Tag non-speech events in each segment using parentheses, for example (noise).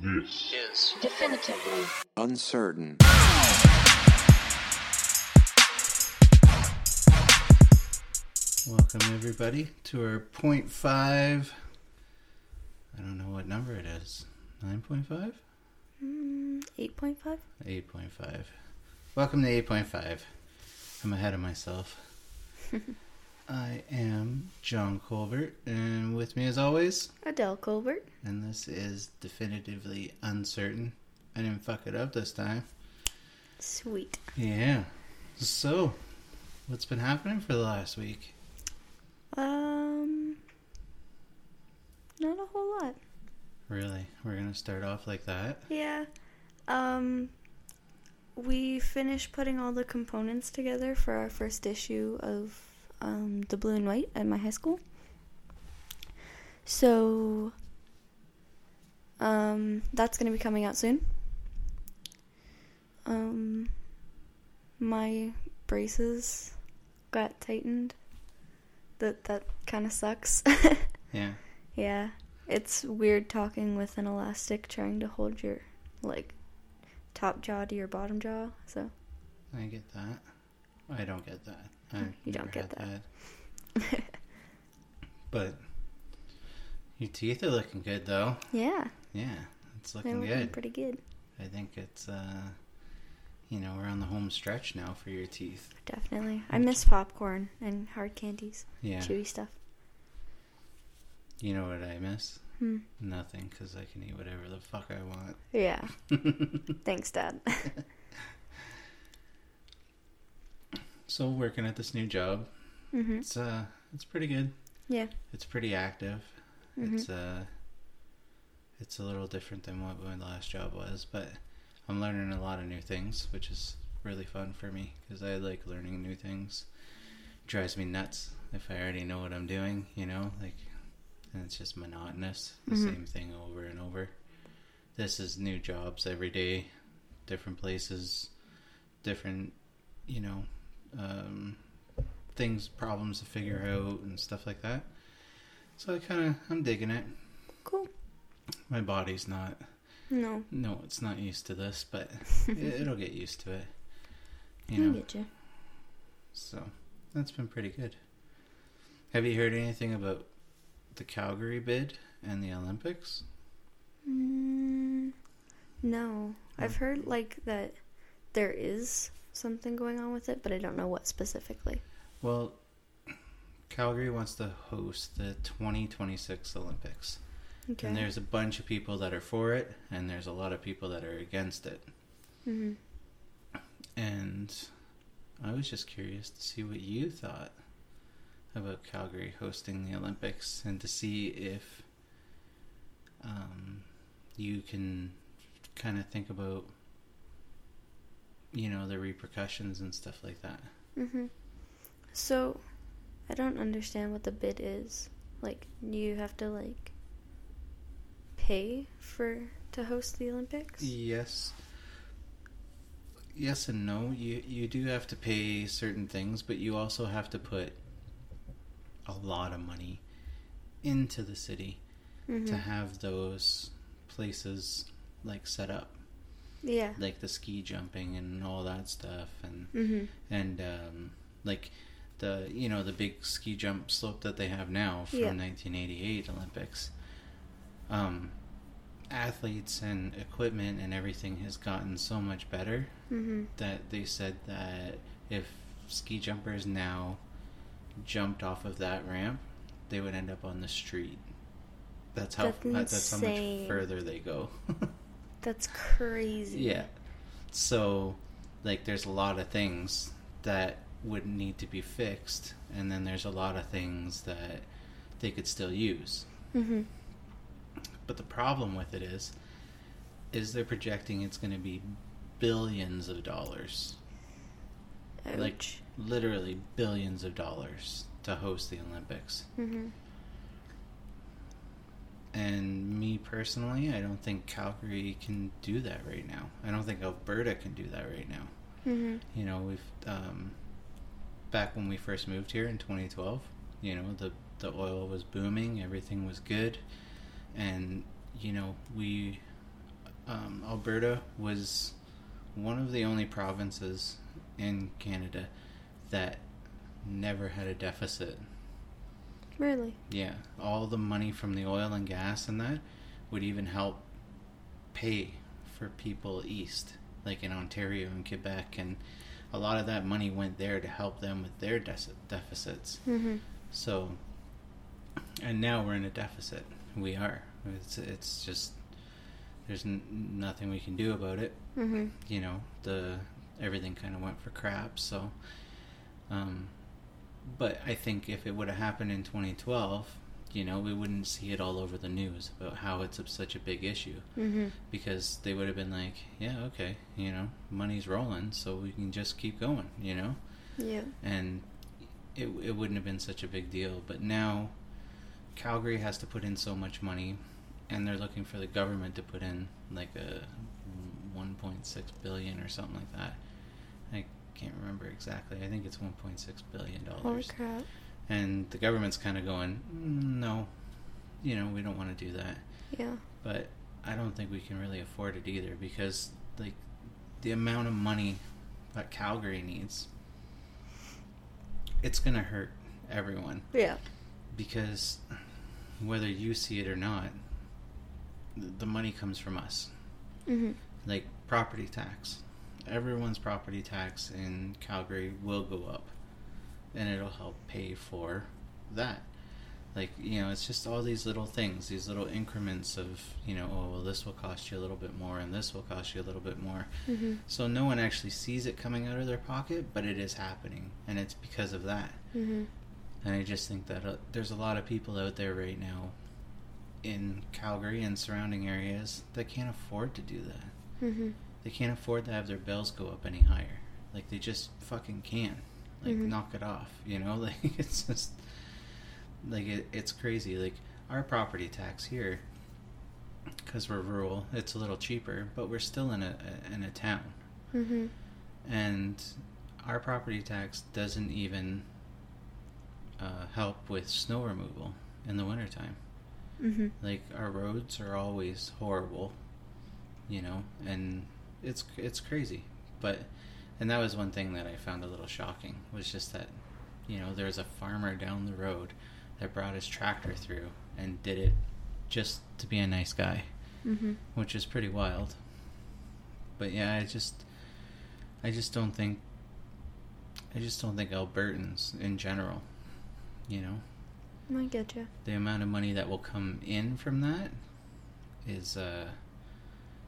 This is definitively uncertain. Welcome everybody to our point five. I don't know what number it is. Nine point five. Mm, 8.5? Eight point five. Welcome to eight point five. I'm ahead of myself. (laughs) I am John Colbert, and with me as always, Adele Colbert. and this is definitively uncertain. I didn't fuck it up this time. Sweet. Yeah. So, what's been happening for the last week? Um, not a whole lot. Really? We're gonna start off like that? Yeah. Um, we finished putting all the components together for our first issue of um, the blue and white at my high school. So, um, that's going to be coming out soon. Um, my braces got tightened. That that kind of sucks. (laughs) Yeah. yeah, it's weird talking with an elastic trying to hold your like top jaw to your bottom jaw. So I get that. I don't get that. I You don't get had that. (laughs) But your teeth are looking good though. yeah, Yeah, it's looking looking good. pretty good. I think it's uh you know, we're on the home stretch now for your teeth. Definitely. I miss popcorn and hard candies, Yeah. chewy stuff. You know what I miss? Hmm. Nothing, because I can eat whatever the fuck I want. Yeah. (laughs) Thanks, Dad. (laughs) So working at this new job, mhm. it's uh, it's pretty good. Yeah. It's pretty active. Mhm. It's uh, it's a little different than what my last job was, but I'm learning a lot of new things, which is really fun for me because I like learning new things. It drives me nuts if I already know what I'm doing, you know, like, and it's just monotonous, the Mhm. same thing over and over. This is new jobs every day, different places, different, you know, um, things, problems to figure out, and stuff like that. So I kind of I'm digging it. Cool. My body's not. No, No, it's not used to this, but (laughs) it, it'll get used to it. I You know, get you. so that's been pretty good. Have you heard anything about the Calgary bid and the Olympics? Mm, no, I've Hmm. heard like that there is something going on with it, but I don't know what specifically. Well, Calgary wants to host the 2026 Olympics. Okay. And there's a bunch of people that are for it, and there's a lot of people that are against it. hmm And I was just curious to see what you thought about Calgary hosting the Olympics and to see if um, you can kind of think about, you know, the repercussions and stuff like that. hmm So, I don't understand what the bid is. Like, you have to like pay for to host the Olympics. Yes. Yes and no. You you do have to pay certain things, but you also have to put a lot of money into the city hmm to have those places like set up, Yeah. like the ski jumping and all that stuff, and hmm and um, like the you know the big ski jump slope that they have now from Yeah. 1988 Olympics. Um, athletes and equipment and everything has gotten so much better hmm that they said that if ski jumpers now jumped off of that ramp, they would end up on the street. That's how That's that's how much further they go. (laughs) That's crazy. Yeah. So, like, there's a lot of things that would need to be fixed, and then there's a lot of things that they could still use. hmm But the problem with it is, is they're projecting it's going to be billions of dollars, like literally billions of dollars to host the Olympics. hmm And me personally, I don't think Calgary can do that right now. I don't think Alberta can do that right now. hmm you know we've um, back when we first moved here in 2012 you know the the oil was booming everything was good and you know we um, Alberta was one of the only provinces in Canada that never had a deficit. Really? Yeah, all the money from the oil and gas and that would even help pay for people east, like in Ontario and Quebec, and a lot of that money went there to help them with their de- deficits. Mm-hmm. So, and now we're in a deficit. We are. It's it's just there's n- nothing we can do about it. Mm-hmm. You know, the everything kind of went for crap. So, um, but I think if it would have happened in 2012, you know, we wouldn't see it all over the news about how it's such a big issue Mm-hmm. because they would have been like, yeah, okay, you know, money's rolling, so we can just keep going, you know Yeah. and it, it wouldn't have been such a big deal. But now Calgary has to put in so much money, and they're looking for the government to put in like a 1.6 billion or something like that. I can't remember exactly. I think it's 1.6 billion dollars. crap. And the government's kind of going, "Mm, no, you know, we don't want to do that. Yeah. But I don't think we can really afford it either because like the amount of money that Calgary needs it's going to hurt everyone Yeah. because whether you see it or not the money comes from us Mm-hmm. like property tax everyone's property tax in Calgary will go up and it'll help pay for that like you know it's just all these little things these little increments of you know oh well this will cost you a little bit more and this will cost you a little bit more Mm-hmm. so no one actually sees it coming out of their pocket but it is happening and it's because of that Mm-hmm. and i just think that uh, there's a lot of people out there right now in calgary and surrounding areas that can't afford to do that Mm-hmm. They can't afford to have their bills go up any higher. Like they just fucking can't. Like Mhm. knock it off, you know? (laughs) Like it's just like it, it's crazy. Like our property tax here cuz we're rural, it's a little cheaper, but we're still in a, in a town. Mm-hmm. And our property tax doesn't even uh, help with snow removal in the wintertime. Mm-hmm. Like our roads are always horrible, you know, and it's it's crazy. But and that was one thing that I found a little shocking was just that, you know, there's a farmer down the road that brought his tractor through and did it just to be a nice guy, Mm-hmm. which is pretty wild. But yeah, I just I just don't think I just don't think Albertans in general, you know, I get you. the amount of money that will come in from that is uh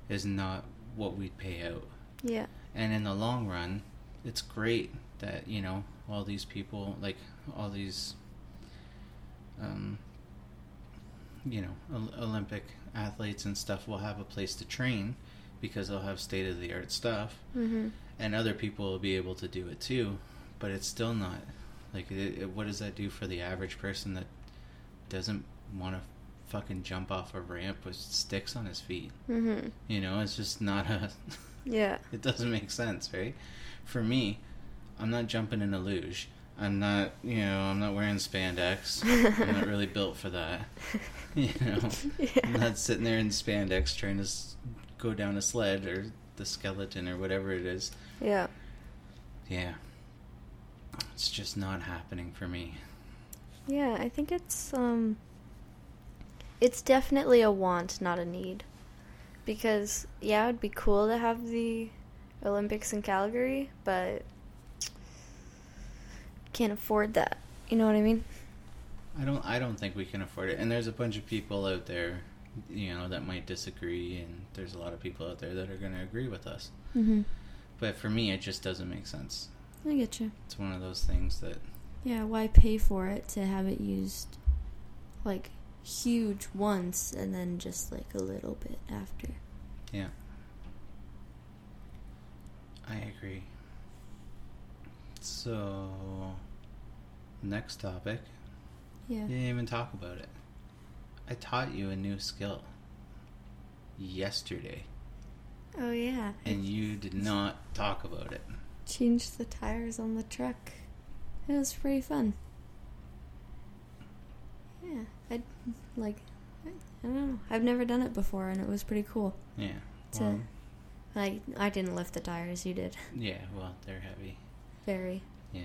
is not what we'd pay out. Yeah. And in the long run, it's great that, you know, all these people like all these um you know, Ol- Olympic athletes and stuff will have a place to train because they'll have state of the art stuff Mm-hmm. and other people will be able to do it too but it's still not like it, it, what does that do for the average person that doesn't want to fucking jump off a ramp with sticks on his feet. Mm-hmm. you know it's just not a (laughs) Yeah. it doesn't make sense right? For me i'm not jumping in a luge. I'm not you know i'm not wearing spandex. I'm not really (laughs) built for that. (laughs) You know i'm not sitting there in spandex trying to s- go down a sled or the skeleton or whatever it is. Yeah. yeah. It's just not happening for me. Yeah, I think it's um it's definitely a want, not a need. Because yeah, it'd be cool to have the Olympics in Calgary, but can't afford that. You know what I mean? i don't i don't think we can afford it and there's a bunch of people out there you know that might disagree and there's a lot of people out there that are going to agree with us Mhm. but for me it just doesn't make sense I get you. it's one of those things that Yeah, why pay for it to have it used like huge once and then just like a little bit after? Yeah. I agree. So, next topic. Yeah. You didn't even talk about it. I taught you a new skill yesterday, Oh yeah. and you did not talk about it. Changed the tires on the truck. It was pretty fun. I like I don't know. I've never done it before and it was pretty cool. Yeah. To, Well, I I didn't lift the tires. You did. (laughs) yeah, well, they're heavy. Very. Yeah.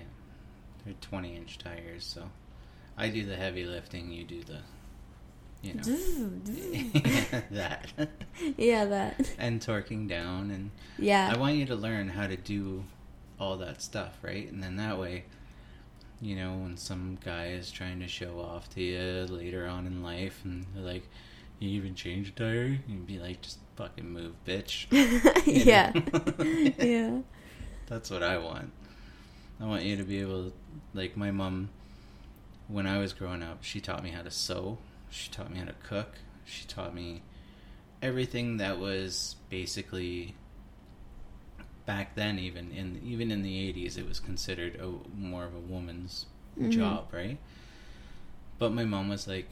They're 20 inch tires, so I do the heavy lifting, you do the, you know, (laughs) that. (laughs) yeah, that. and torquing down. And Yeah. I want you to learn how to do all that stuff, right? And then that way, you know, when some guy is trying to show off to you later on in life and they're like, you even change a tire? You'd be like, just fucking move, bitch. (laughs) Yeah. (laughs) yeah. That's what I want. I want you to be able to, like my mom, when I was growing up, she taught me how to sew. She taught me how to cook. She taught me everything that was basically back then even in even in the 80s it was considered a more of a woman's Mhm. job, right? But my mom was like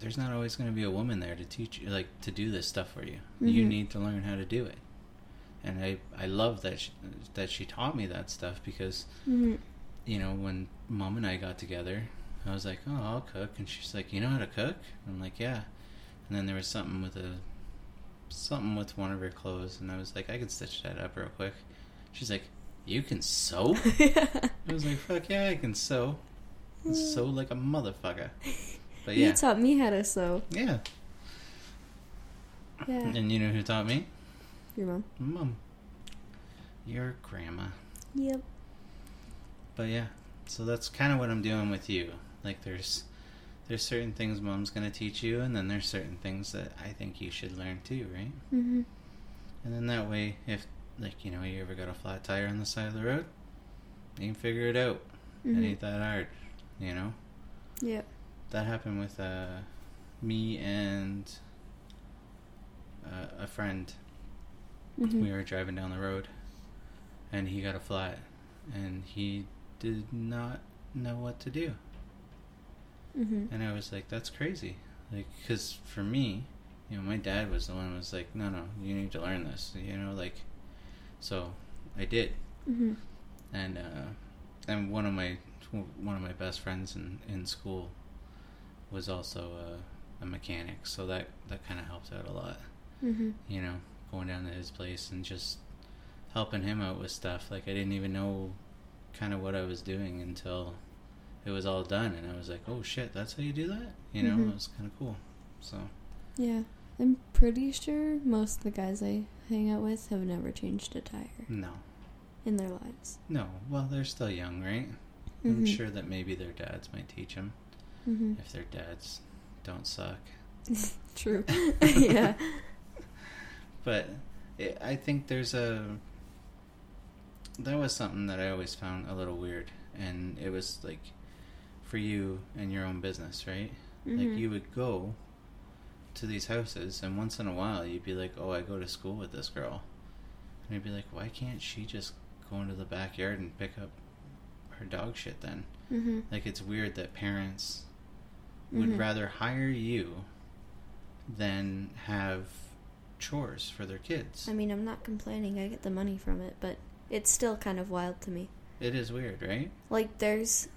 there's not always going to be a woman there to teach you like to do this stuff for you. You Mhm. need to learn how to do it and I I love that she, that she taught me that stuff because hmm you know when mom and I got together, I was like, oh, I'll cook, and she's like, you know how to cook? I'm like, yeah. And then there was something with a something with one of her clothes, and I was like, I can stitch that up real quick. She's like, you can sew? yeah. (laughs) I was like, fuck yeah, I can sew. I can hmm. sew like a motherfucker. (laughs) But yeah. You taught me how to sew. yeah. Yeah. And you know who taught me? Your mom. Mom. Your grandma. Yep. But yeah, so that's kind of what I'm doing with you. Like there's there's certain things mom's going to teach you and then there's certain things that I think you should learn too, right? hmm And then that way if like, you know, you ever got a flat tire on the side of the road, you can figure it out. It hmm ain't that hard, you know? Yep. That happened with uh me and uh, a friend. hmm We were driving down the road and he got a flat and he did not know what to do. Hmm And I was like, that's crazy. Like, because for me, you know, my dad was the one who was like, no, no, you need to learn this. You know, like, so I did. hmm And, uh, and one of my, one of my best friends in, in school was also a, a mechanic. So that, that kind of helped out a lot, hmm you know, going down to his place and just helping him out with stuff. Like, I didn't even know kind of what I was doing until it was all done. And I was like, oh shit, that's how you do that? You know, Mhm. it was kind of cool. So, Yeah. I'm pretty sure most of the guys I hang out with have never changed a tire no. in their lives. No, well, they're still young, right? I'm Mhm. sure that maybe their dads might teach them hmm if their dads don't suck. (laughs) True. (laughs) (laughs) yeah. But it, I think there's a. That was something that I always found a little weird, and it was like, for you and your own business, right? Mhm. Like you would go to these houses, and once in a while you'd be like, "Oh, I go to school with this girl," and I'd be like, "Why can't she just go into the backyard and pick up her dog shit then?" hmm Like it's weird that parents would Mhm. rather hire you than have chores for their kids. I mean, I'm not complaining. I get the money from it, but it's still kind of wild to me. it is weird, right? Like, there's.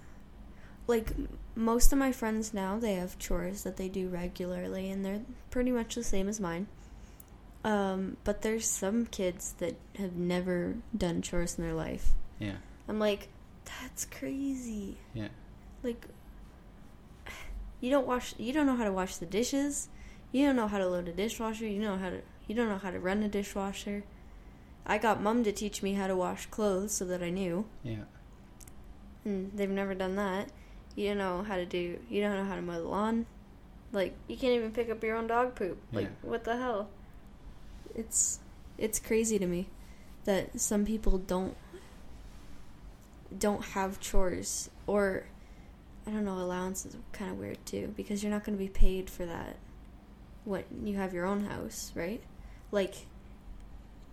Like, most of my friends now, they have chores that they do regularly, and they're pretty much the same as mine. Um, but there's some kids that have never done chores in their life. Yeah, I'm like, that's crazy. yeah, Like, you don't wash. You don't know how to wash the dishes. You don't know how to load a dishwasher. You know how to. You don't know how to run a dishwasher. I got mom to teach me how to wash clothes so that I knew, yeah, and they've never done that. You don't know how to do. You don't know how to mow the lawn. Like you can't even pick up your own dog poop. Like Yeah. what the hell? It's it's crazy to me that some people don't don't have chores or I don't know, allowance is kind of weird too because you're not going to be paid for that when you have your own house, right? Like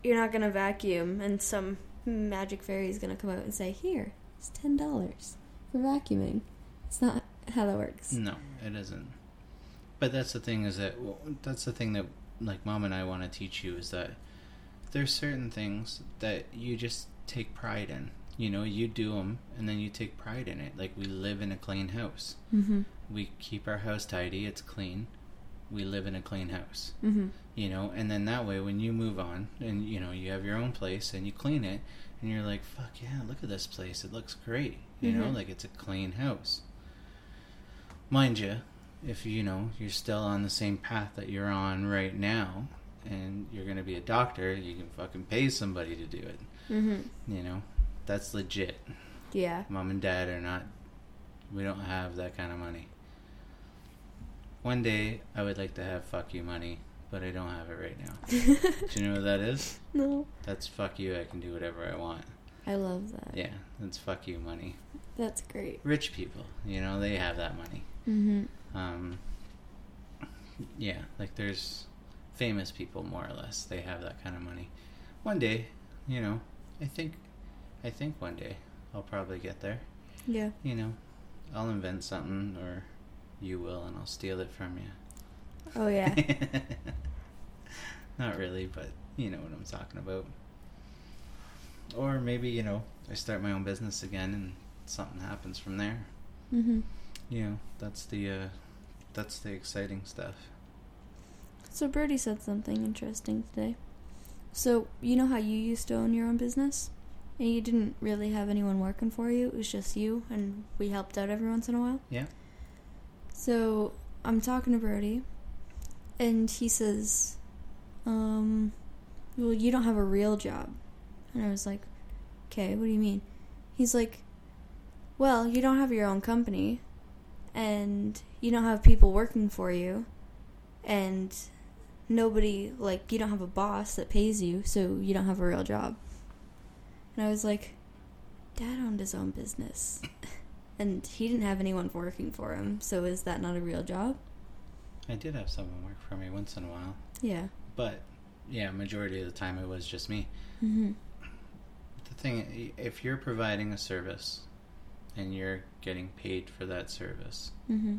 you're not going to vacuum and some magic fairy is going to come out and say, "Here, it's $10 for vacuuming." It's not how that works. no, it isn't. But that's the thing is that well, that's the thing that like mom and I want to teach you is that there's certain things that you just take pride in. You know, you do them and then you take pride in it. Like we live in a clean house. Mhm. We keep our house tidy, it's clean. We live in a clean house. Mhm. you know and then that way when you move on and you know you have your own place and you clean it and you're like fuck yeah look at this place it looks great you know Mhm. like it's a clean house mind you if you know you're still on the same path that you're on right now and you're going to be a doctor you can fucking pay somebody to do it Mhm. you know that's legit Yeah. mom and dad are not we don't have that kind of money one day i would like to have fuck you money but i don't have it right now (laughs) do you know what that is no. that's fuck you i can do whatever i want I love that. yeah that's fuck you money That's great. rich people you know they have that money Mhm. um yeah like there's famous people more or less they have that kind of money one day you know i think i think one day i'll probably get there Yeah. you know, I'll invent something or you will and I'll steal it from you. Oh yeah. (laughs) Not really, but you know what I'm talking about. Or maybe, you know, I start my own business again and something happens from there. mhm. Know, that's the uh that's the exciting stuff. So Brody said something interesting today. So you know how you used to own your own business, and you didn't really have anyone working for you. It was just you, and we helped out every once in a while. Yeah. So I'm talking to Brody, and he says, um, well, you don't have a real job. And I was like, okay, what do you mean? He's like, well, you don't have your own company, and you don't have people working for you, and nobody, like, you don't have a boss that pays you, so you don't have a real job. And I was like, Dad owned his own business. (laughs) And he didn't have anyone working for him, so is that not a real job? I did have someone work for me once in a while. Yeah. But yeah, majority of the time it was just me. Mm-hmm. The thing if you're providing a service and you're getting paid for that service, Mm-hmm.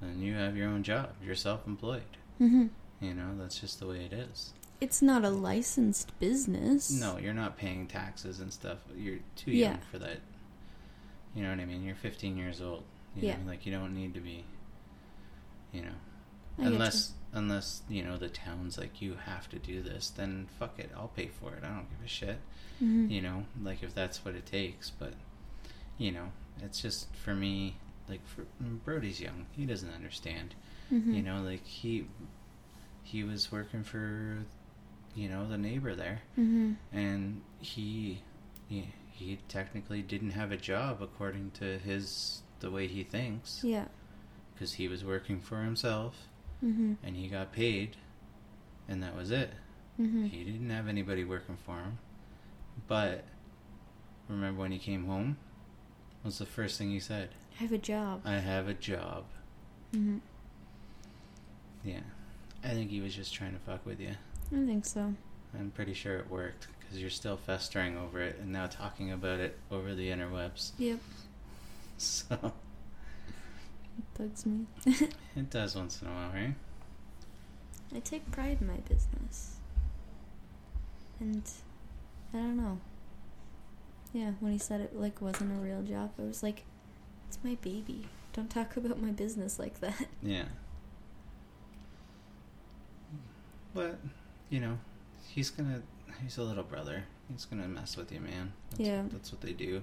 then you have your own job. You're self-employed. Mm-hmm. You know, that's just the way it is. It's not a licensed business. No, you're not paying taxes and stuff. You're too Yeah. young for that. You know what I mean? You're 15 years old. You Yeah. Know? Like you don't need to be. You know, I unless unless you know the town's like you have to do this, then fuck it, I'll pay for it. I don't give a shit. you. Mhm. You know, like if that's what it takes. But you know, it's just for me. Like for Brody's young, he doesn't understand. Mhm. You know, like he he was working for you know the neighbor there Mhm. and he, he he technically didn't have a job according to his the way he thinks Yeah. because he was working for himself Mm-hmm. and he got paid and that was it Mm-hmm. he didn't have anybody working for him but remember when he came home what's the first thing you said I have a job. i have a job Mm-hmm. yeah i think he was just trying to fuck with you I think so. i'm pretty sure it worked because you're still festering over it and now talking about it over the interwebs Yep. (laughs) so It bugs me. (laughs) It does once in a while, right? I take pride in my business. And I don't know. Yeah, when he said it like wasn't a real job, I was like, it's my baby. Don't talk (laughs) about my business like that. Yeah. But, you know, he's gonna. He's a little brother. He's gonna mess with you, man. That's, Yeah. That's what they do.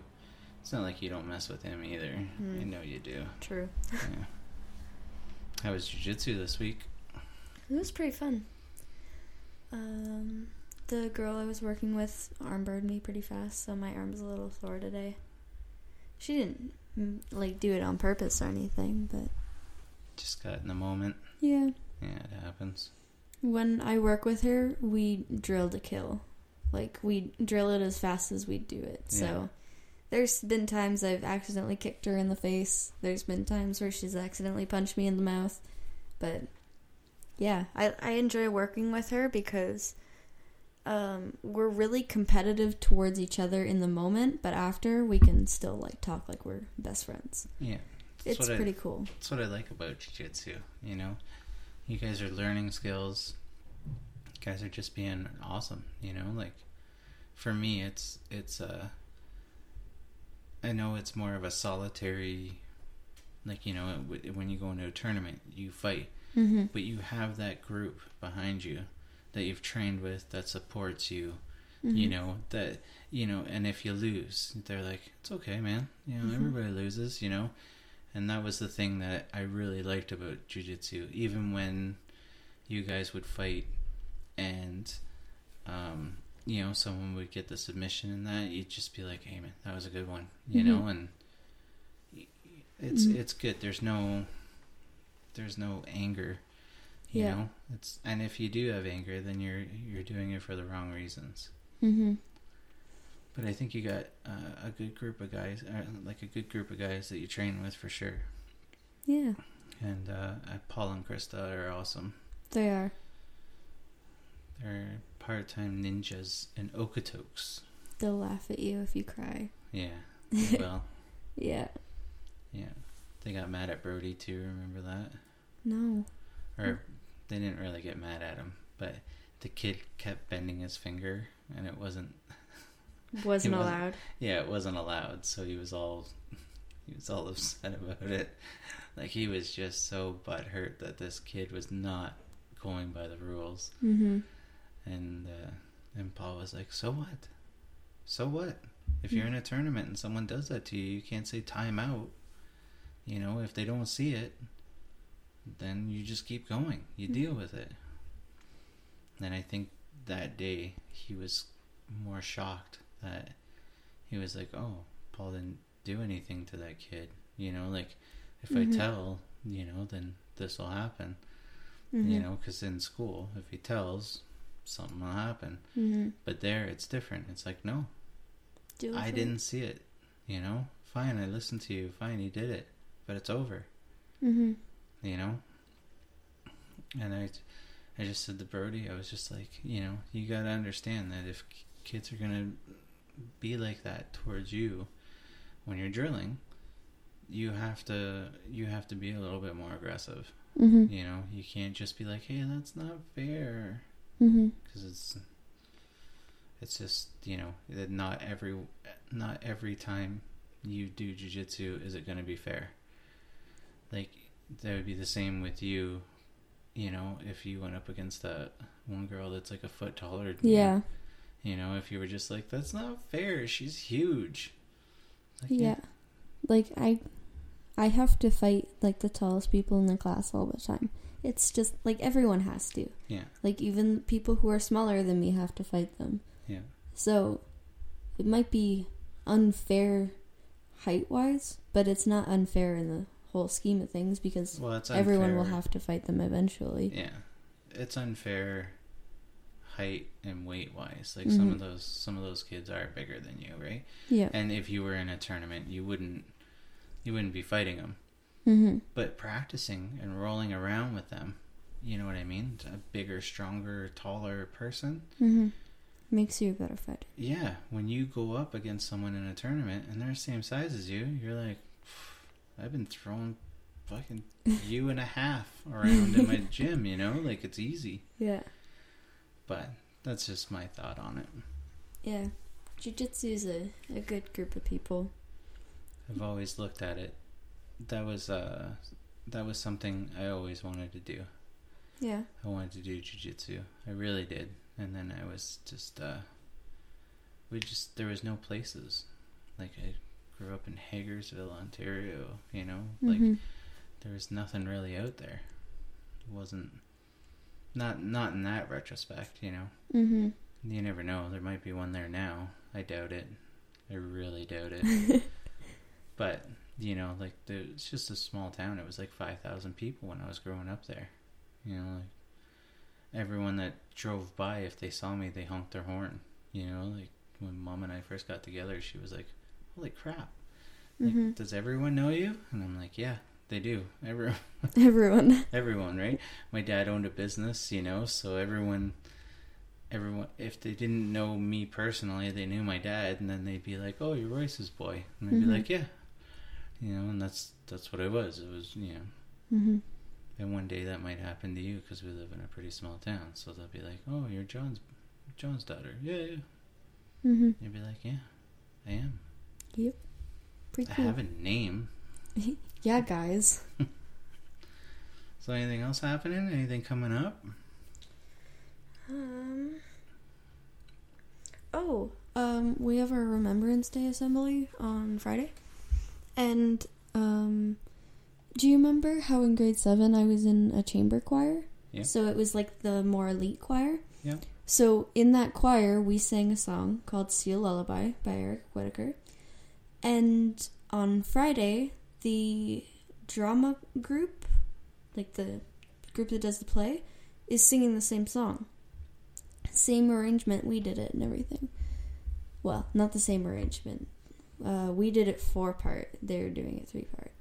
It's not like you don't mess with him either. Hmm. I know you do. True. Yeah. How was jujitsu this week? It was pretty fun. Um, the girl I was working with armbarred me pretty fast, so my arm's a little sore today. She didn't mm, like do it on purpose or anything, but Just got in the moment. yeah. Yeah, it happens. When I work with her, we drill to kill. Like we drill it as fast as we do it. Yeah. So there's been times I've accidentally kicked her in the face. There's been times where she's accidentally punched me in the mouth. But yeah, I I enjoy working with her because um we're really competitive towards each other in the moment, but after we can still like talk like we're best friends. Yeah. That's It's what I- pretty cool. That's what I like about jiu-jitsu, you know? You guys are learning skills. You guys are just being awesome, you know? Like for me it's it's uh I know it's more of a solitary like you know when you go into a tournament, you fight Mm-hmm. but you have that group behind you that you've trained with that supports you Mm-hmm. you know that you know and if you lose they're like it's okay man you know Mhm. everybody loses you know and that was the thing that i really liked about jiu-jitsu even when you guys would fight and um you know someone would get the submission and that you'd just be like hey man that was a good one you Mhm. know and it's Mhm. it's good there's no there's no anger you Yeah. know it's and if you do have anger then you're you're doing it for the wrong reasons Mm-hmm. but I think you got uh, a good group of guys, uh, like a good group of guys that you train with for sure. Yeah, And uh, uh, Paul and Krista are awesome. they are. They're part-time ninjas in Okotoks. They'll laugh at you if you cry. Yeah. (laughs) they will. Yeah. Yeah. They got mad at Brody too. Remember that? No. Or they didn't really get mad at him, but the kid kept bending his finger, and it wasn't. (laughs) Wasn't It wasn't- allowed. Yeah, it wasn't allowed. So he was all. (laughs) He was all upset about it. Like he was just so butthurt that this kid was not going by the rules. Mm-hmm. And uh, and Paul was like, "So what? So what? If you're in a tournament and someone does that to you, you can't say time out. You know, if they don't see it, then you just keep going. You deal with it." And I think that day he was more shocked that he was like, "Oh, Paul didn't do anything to that kid." You know, like if Mhm. I tell, you know, then this will happen Mm-hmm. you know because in school if he tells something will happen Mm-hmm. but there it's different it's like no Do i it. didn't see it you know fine i listened to you fine you did it but it's over Mm-hmm. You know and i i just said to brody i was just like you know you got to understand that if kids are going to be like that towards you when you're drilling you have to you have to be a little bit more aggressive Mm-hmm. you know you can't just be like hey that's not fair Mm-hmm. because it's it's just you know that not every not every time you do jujitsu is it going to be fair like that would be the same with you you know if you went up against that one girl that's like a foot taller than you, Yeah. you know if you were just like that's not fair she's huge like, Yeah. Like I I have to fight like the tallest people in the class all the time. It's just like everyone has to. yeah Like even people who are smaller than me have to fight them. yeah So it might be unfair height wise, but it's not unfair in the whole scheme of things because well everyone will have to fight them eventually. Yeah, it's unfair height and weight wise. Like some Mhm. of those some of those kids are bigger than you, right? Yeah. And if you were in a tournament, you wouldn't you wouldn't be fighting them, Mhm. but practicing and rolling around with them. You know what I mean? A bigger, stronger, taller person. Mhm. Makes you a better fighter. Yeah, when you go up against someone in a tournament and they're the same size as you, you're like, I've been throwing fucking you and a half around in my (laughs) gym. You know, like it's easy. Yeah. But that's just my thought on it. Yeah. Jiu-jitsu is a, a good group of people. I've always looked at it. That was uh that was something I always wanted to do. Yeah. I wanted to do Jiu Jitsu. I really did. And then I was just uh we just there was no places. Like I grew up in Hagersville, Ontario, you know? Like Mhm. there was nothing really out there. It wasn't not not in that retrospect, you know. Mhm. You never know. There might be one there now. I doubt it. I really doubt it. (laughs) but you know, like the, it's just a small town. It was like five thousand people when I was growing up there. You know, like everyone that drove by, if they saw me, they honked their horn. You know, like when mom and I first got together, she was like, "Holy crap! Like, Mhm. does everyone know you?" And I'm like, "Yeah, they do. Everyone." (laughs) Everyone. everyone, right? My dad owned a business, you know, so everyone everyone if they didn't know me personally, they knew my dad and then they'd be like, "Oh, you're Royce's boy." And I'd Mhm. be like, "Yeah." You know, and that's that's what I was. It was, you know. Mhm. And one day that might happen to you because we live in a pretty small town. So they'll be like, "Oh, you're John's John's daughter." Yeah, yeah. Mhm. You'd be like, "Yeah, I am. Pretty I have a name." (laughs) Yeah, guys. (laughs) So anything else happening? Anything coming up? Um. Oh, um, we have our Remembrance Day assembly on Friday, and um, do you remember how in grade seven I was in a chamber choir? Yeah. So it was like the more elite choir. Yeah. So in that choir, we sang a song called "Seal Lullaby" by Eric Whitacre, and on Friday, the drama group, like the group that does the play, is singing the same song. Same arrangement, we did it and everything. Well, not the same arrangement. Uh, we did it four part. They're doing it three part,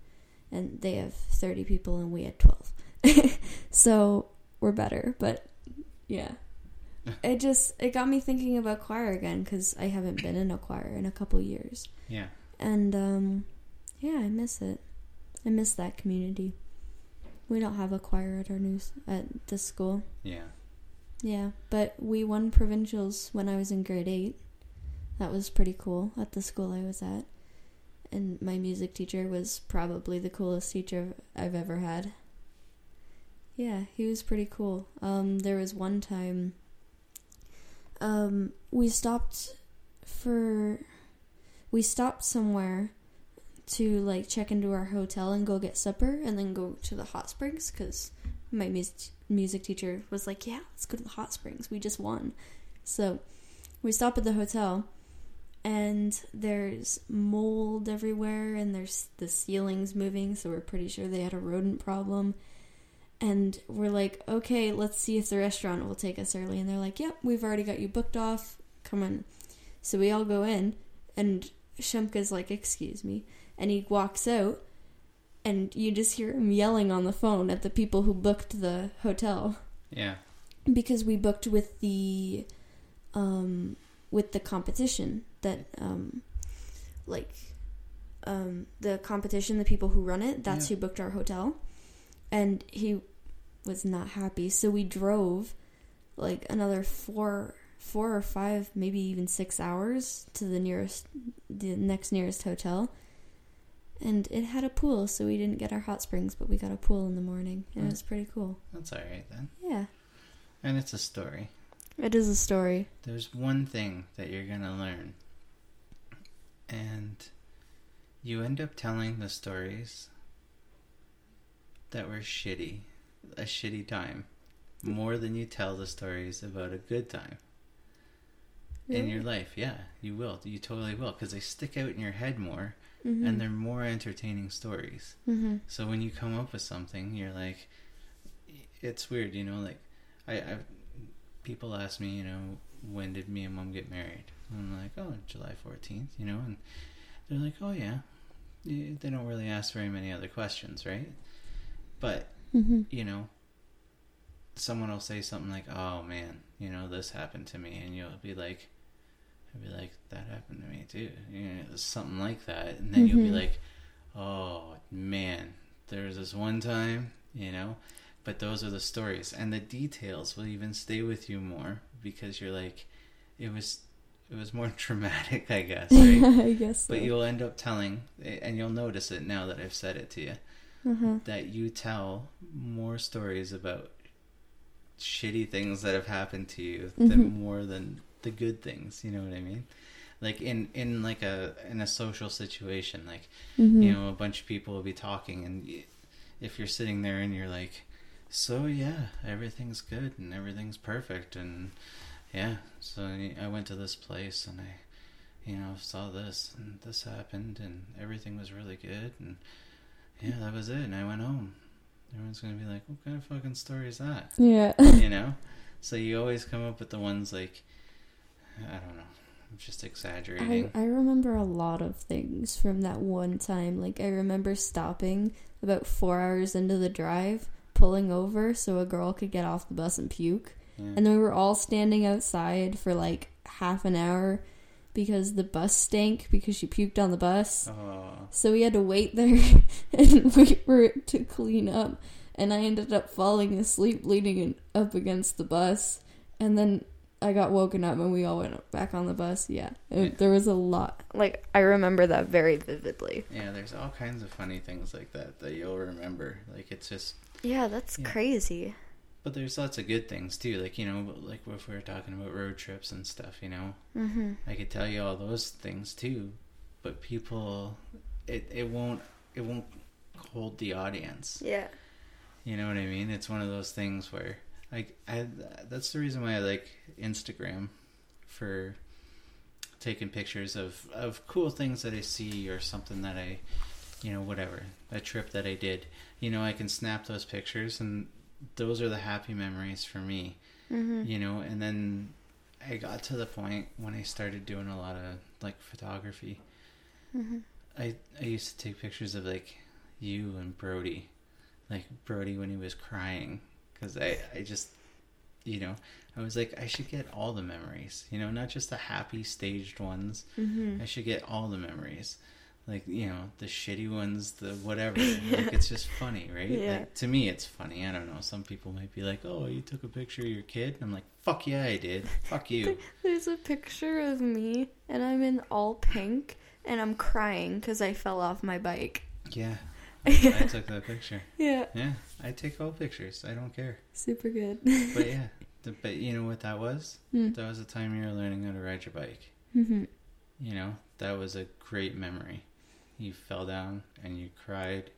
and they have thirty people and we had twelve. (laughs) so we're better, but yeah, (laughs) it just it got me thinking about choir again because I haven't been in a choir in a couple years, Yeah. And um, yeah, I miss it. I miss that community. We don't have a choir at our news at this school. Yeah. Yeah, but we won provincials when I was in grade 8. That was pretty cool at the school I was at. And my music teacher was probably the coolest teacher I've ever had. Yeah, he was pretty cool. Um there was one time um we stopped for we stopped somewhere to like check into our hotel and go get supper and then go to the hot springs cuz my music music teacher was like, "Yeah, let's go to the hot springs. We just won." So, we stop at the hotel and there's mold everywhere and there's the ceilings moving, so we're pretty sure they had a rodent problem. And we're like, "Okay, let's see if the restaurant will take us early." And they're like, "Yep, we've already got you booked off. Come on." So we all go in and Shumka's like, "Excuse me." And he walks out and you just hear him yelling on the phone at the people who booked the hotel Yeah. because we booked with the um with the competition that um like um the competition the people who run it that's Yeah. who booked our hotel and he was not happy so we drove like another four four or five maybe even six hours to the nearest the next nearest hotel and it had a pool so we didn't get our hot springs but we got a pool in the morning and it Mm. was pretty cool That's all right then. yeah And it's a story. it is a story There's one thing that you're going to learn. And you end up telling the stories that were shitty, a shitty time, more than you tell the stories about a good time in your life. Yeah, you will. You totally will because they stick out in your head more mm-hmm. and they're more entertaining stories. mm-hmm. So when you come up with something, you're like, it's weird, you know. Like, I, I people ask me, you know, when did me and mom get married? And I'm like, oh, July 14th, you know, and they're like, oh yeah. Yeah, They don't really ask very many other questions, right? But Mm-hmm. you know, someone will say something like, "Oh man, you know, this happened to me," and you'll be like, "I'll be like, that happened to me too," you know, something like that, and then you'll be Mhm. like, "Oh man, there's this one time," you know. But those are the stories, and the details will even stay with you more because you're like, it was, it was more (laughs) traumatic, I guess, (laughs) right? I guess so. but you'll end up telling, and you'll notice it now that I've said it to you uh-huh. that you tell more stories about shitty things that have happened to you than Mhm. more than the good things you know what i mean like in in like a in a social situation like Mhm. you know a bunch of people will be talking and if you're sitting there and you're like so yeah everything's good and everything's perfect and yeah so I- i went to this place and i you know saw this and this happened and everything was really good and yeah that was it and i went home everyone's gonna be like what kind of fucking story is that Yeah. you know (laughs) so you always come up with the ones like i don't know i'm just exaggerating I remember a lot of things from that one time. Like, I remember stopping about four hours into the drive, pulling over so a girl could get off the bus and puke. yeah. And then we were all standing outside for like half an hour because the bus stank because she puked on the bus. oh So we had to wait there (laughs) and wait for it to clean up. And I ended up falling asleep leaning up against the bus. And then I got woken up and we all went back on the bus. Yeah. It- Yeah. There was a lot. Like I remember that very vividly. Yeah, there's all kinds of funny things like that that you'll remember. Like it's just Yeah, that's Yeah. crazy. But there's lots of good things too. Like you know, like if we were talking about road trips and stuff, you know, Mm-hmm. I could tell you all those things too. But people, it it won't it won't hold the audience. Yeah. You know what I mean? It's one of those things where like I that's the reason why I like Instagram for taking pictures of of cool things that I see or something that I you know whatever a trip that I did. You know, I can snap those pictures and those are the happy memories for me. Mm-hmm. You know, and then I got to the point when I started doing a lot of like photography. Mm-hmm. I I used to take pictures of like you and Brody, like Brody when he was crying, because I I just, you know, I was like I should get all the memories, you know, not just the happy staged ones. Mm-hmm. I should get all the memories, like you know the shitty ones, the whatever. (laughs) Like it's just funny, right? Yeah. Like, to me, it's funny. I don't know. Some people might be like, "Oh, you took a picture of your kid," and I'm like, "Fuck yeah, I did. Fuck (laughs) you." There's a picture of me, and I'm in all pink, and I'm crying because I fell off my bike. Yeah, (laughs) I took that picture. Yeah. Yeah, I take all pictures. I don't care. Super good. But (laughs) yeah, the, but you know what that was? Mm. That was the time you were learning how to ride your bike. Mm-hmm. You know, that was a great memory. You fell down and you cried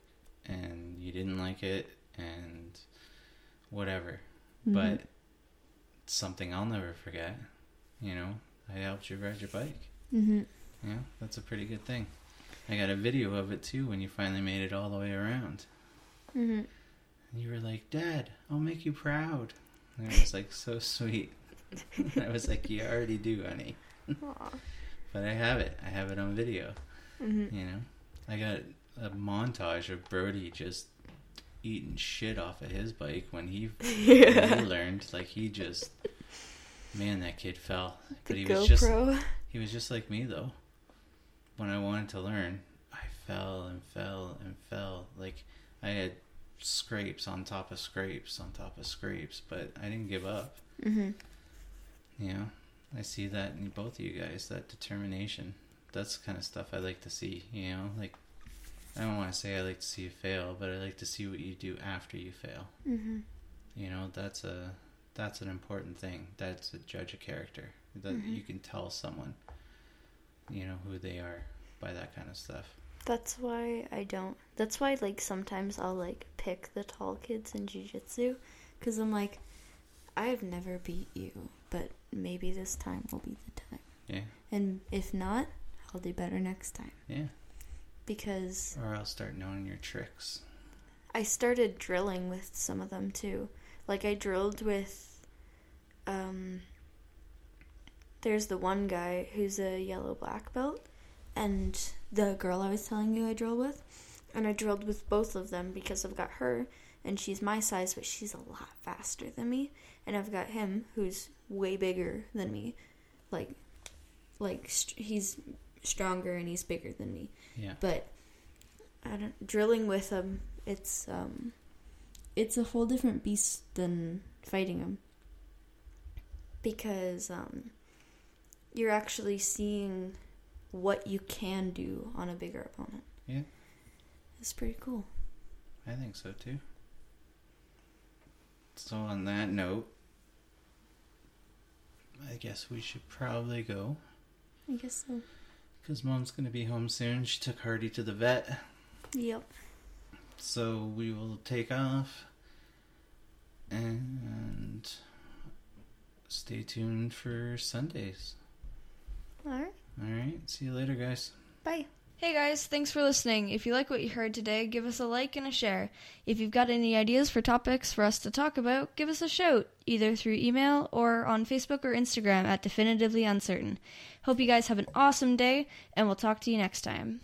and you didn't like it and whatever. Mm-hmm. But something I'll never forget. You know, I helped you ride your bike. Mm-hmm. Yeah, that's a pretty good thing. I got a video of it too when you finally made it all the way around. Mm-hmm. And you were like, Dad, I'll make you proud. And it was like so sweet. (laughs) I was like, You already do, honey. But I have it. I have it on video. Mm-hmm. You know? I got a montage of Brody just eating shit off of his bike when he, (laughs) when he learned. Like he just man, that kid fell. But The he was just GoPro. he was just like me though. When I wanted to learn, I fell and fell and fell. Like I had scrapes on top of scrapes on top of scrapes, but I didn't give up. Mm-hmm. You know, I see that in both of you guys, that determination. That's the kind of stuff I like to see, you know? Like, I don't want to say I like to see you fail, but I like to see what you do after you fail. Mm-hmm. You know, that's a that's an important thing. That's a judge of character. That Mhm. you can tell someone, you know, who they are by that kind of stuff. That's why I don't. That's why, like, sometimes I'll, like, pick the tall kids in jujitsu. Because I'm like, I've never beat you, but maybe this time will be the time. Yeah, And if not, I'll do better next time. yeah. Because Or I'll start knowing your tricks. I started drilling with some of them, too. Like, I drilled with, um, there's the one guy who's a yellow black belt, and the girl I was telling you I drilled with, and I drilled with both of them because I've got her, and she's my size, but she's a lot faster than me, and I've got him, who's way bigger than me, like, like st- he's stronger and he's bigger than me. Yeah. But I don't drilling with him. It's um, it's a whole different beast than fighting him. because um, you're actually seeing What you can do on a bigger opponent. Yeah. It's pretty cool. I think so too. So on that note, I guess we should probably go I guess so. because mom's gonna be home soon. She took Hardy to the vet, yep. so we will take off and stay tuned for Sundays. All right. All right, see you later, guys. Bye. Hey guys, thanks for listening. If you like what you heard today, give us a like and a share. If you've got any ideas for topics for us to talk about, give us a shout, either through email or on Facebook or Instagram at Definitively Uncertain. Hope you guys have an awesome day, and we'll talk to you next time.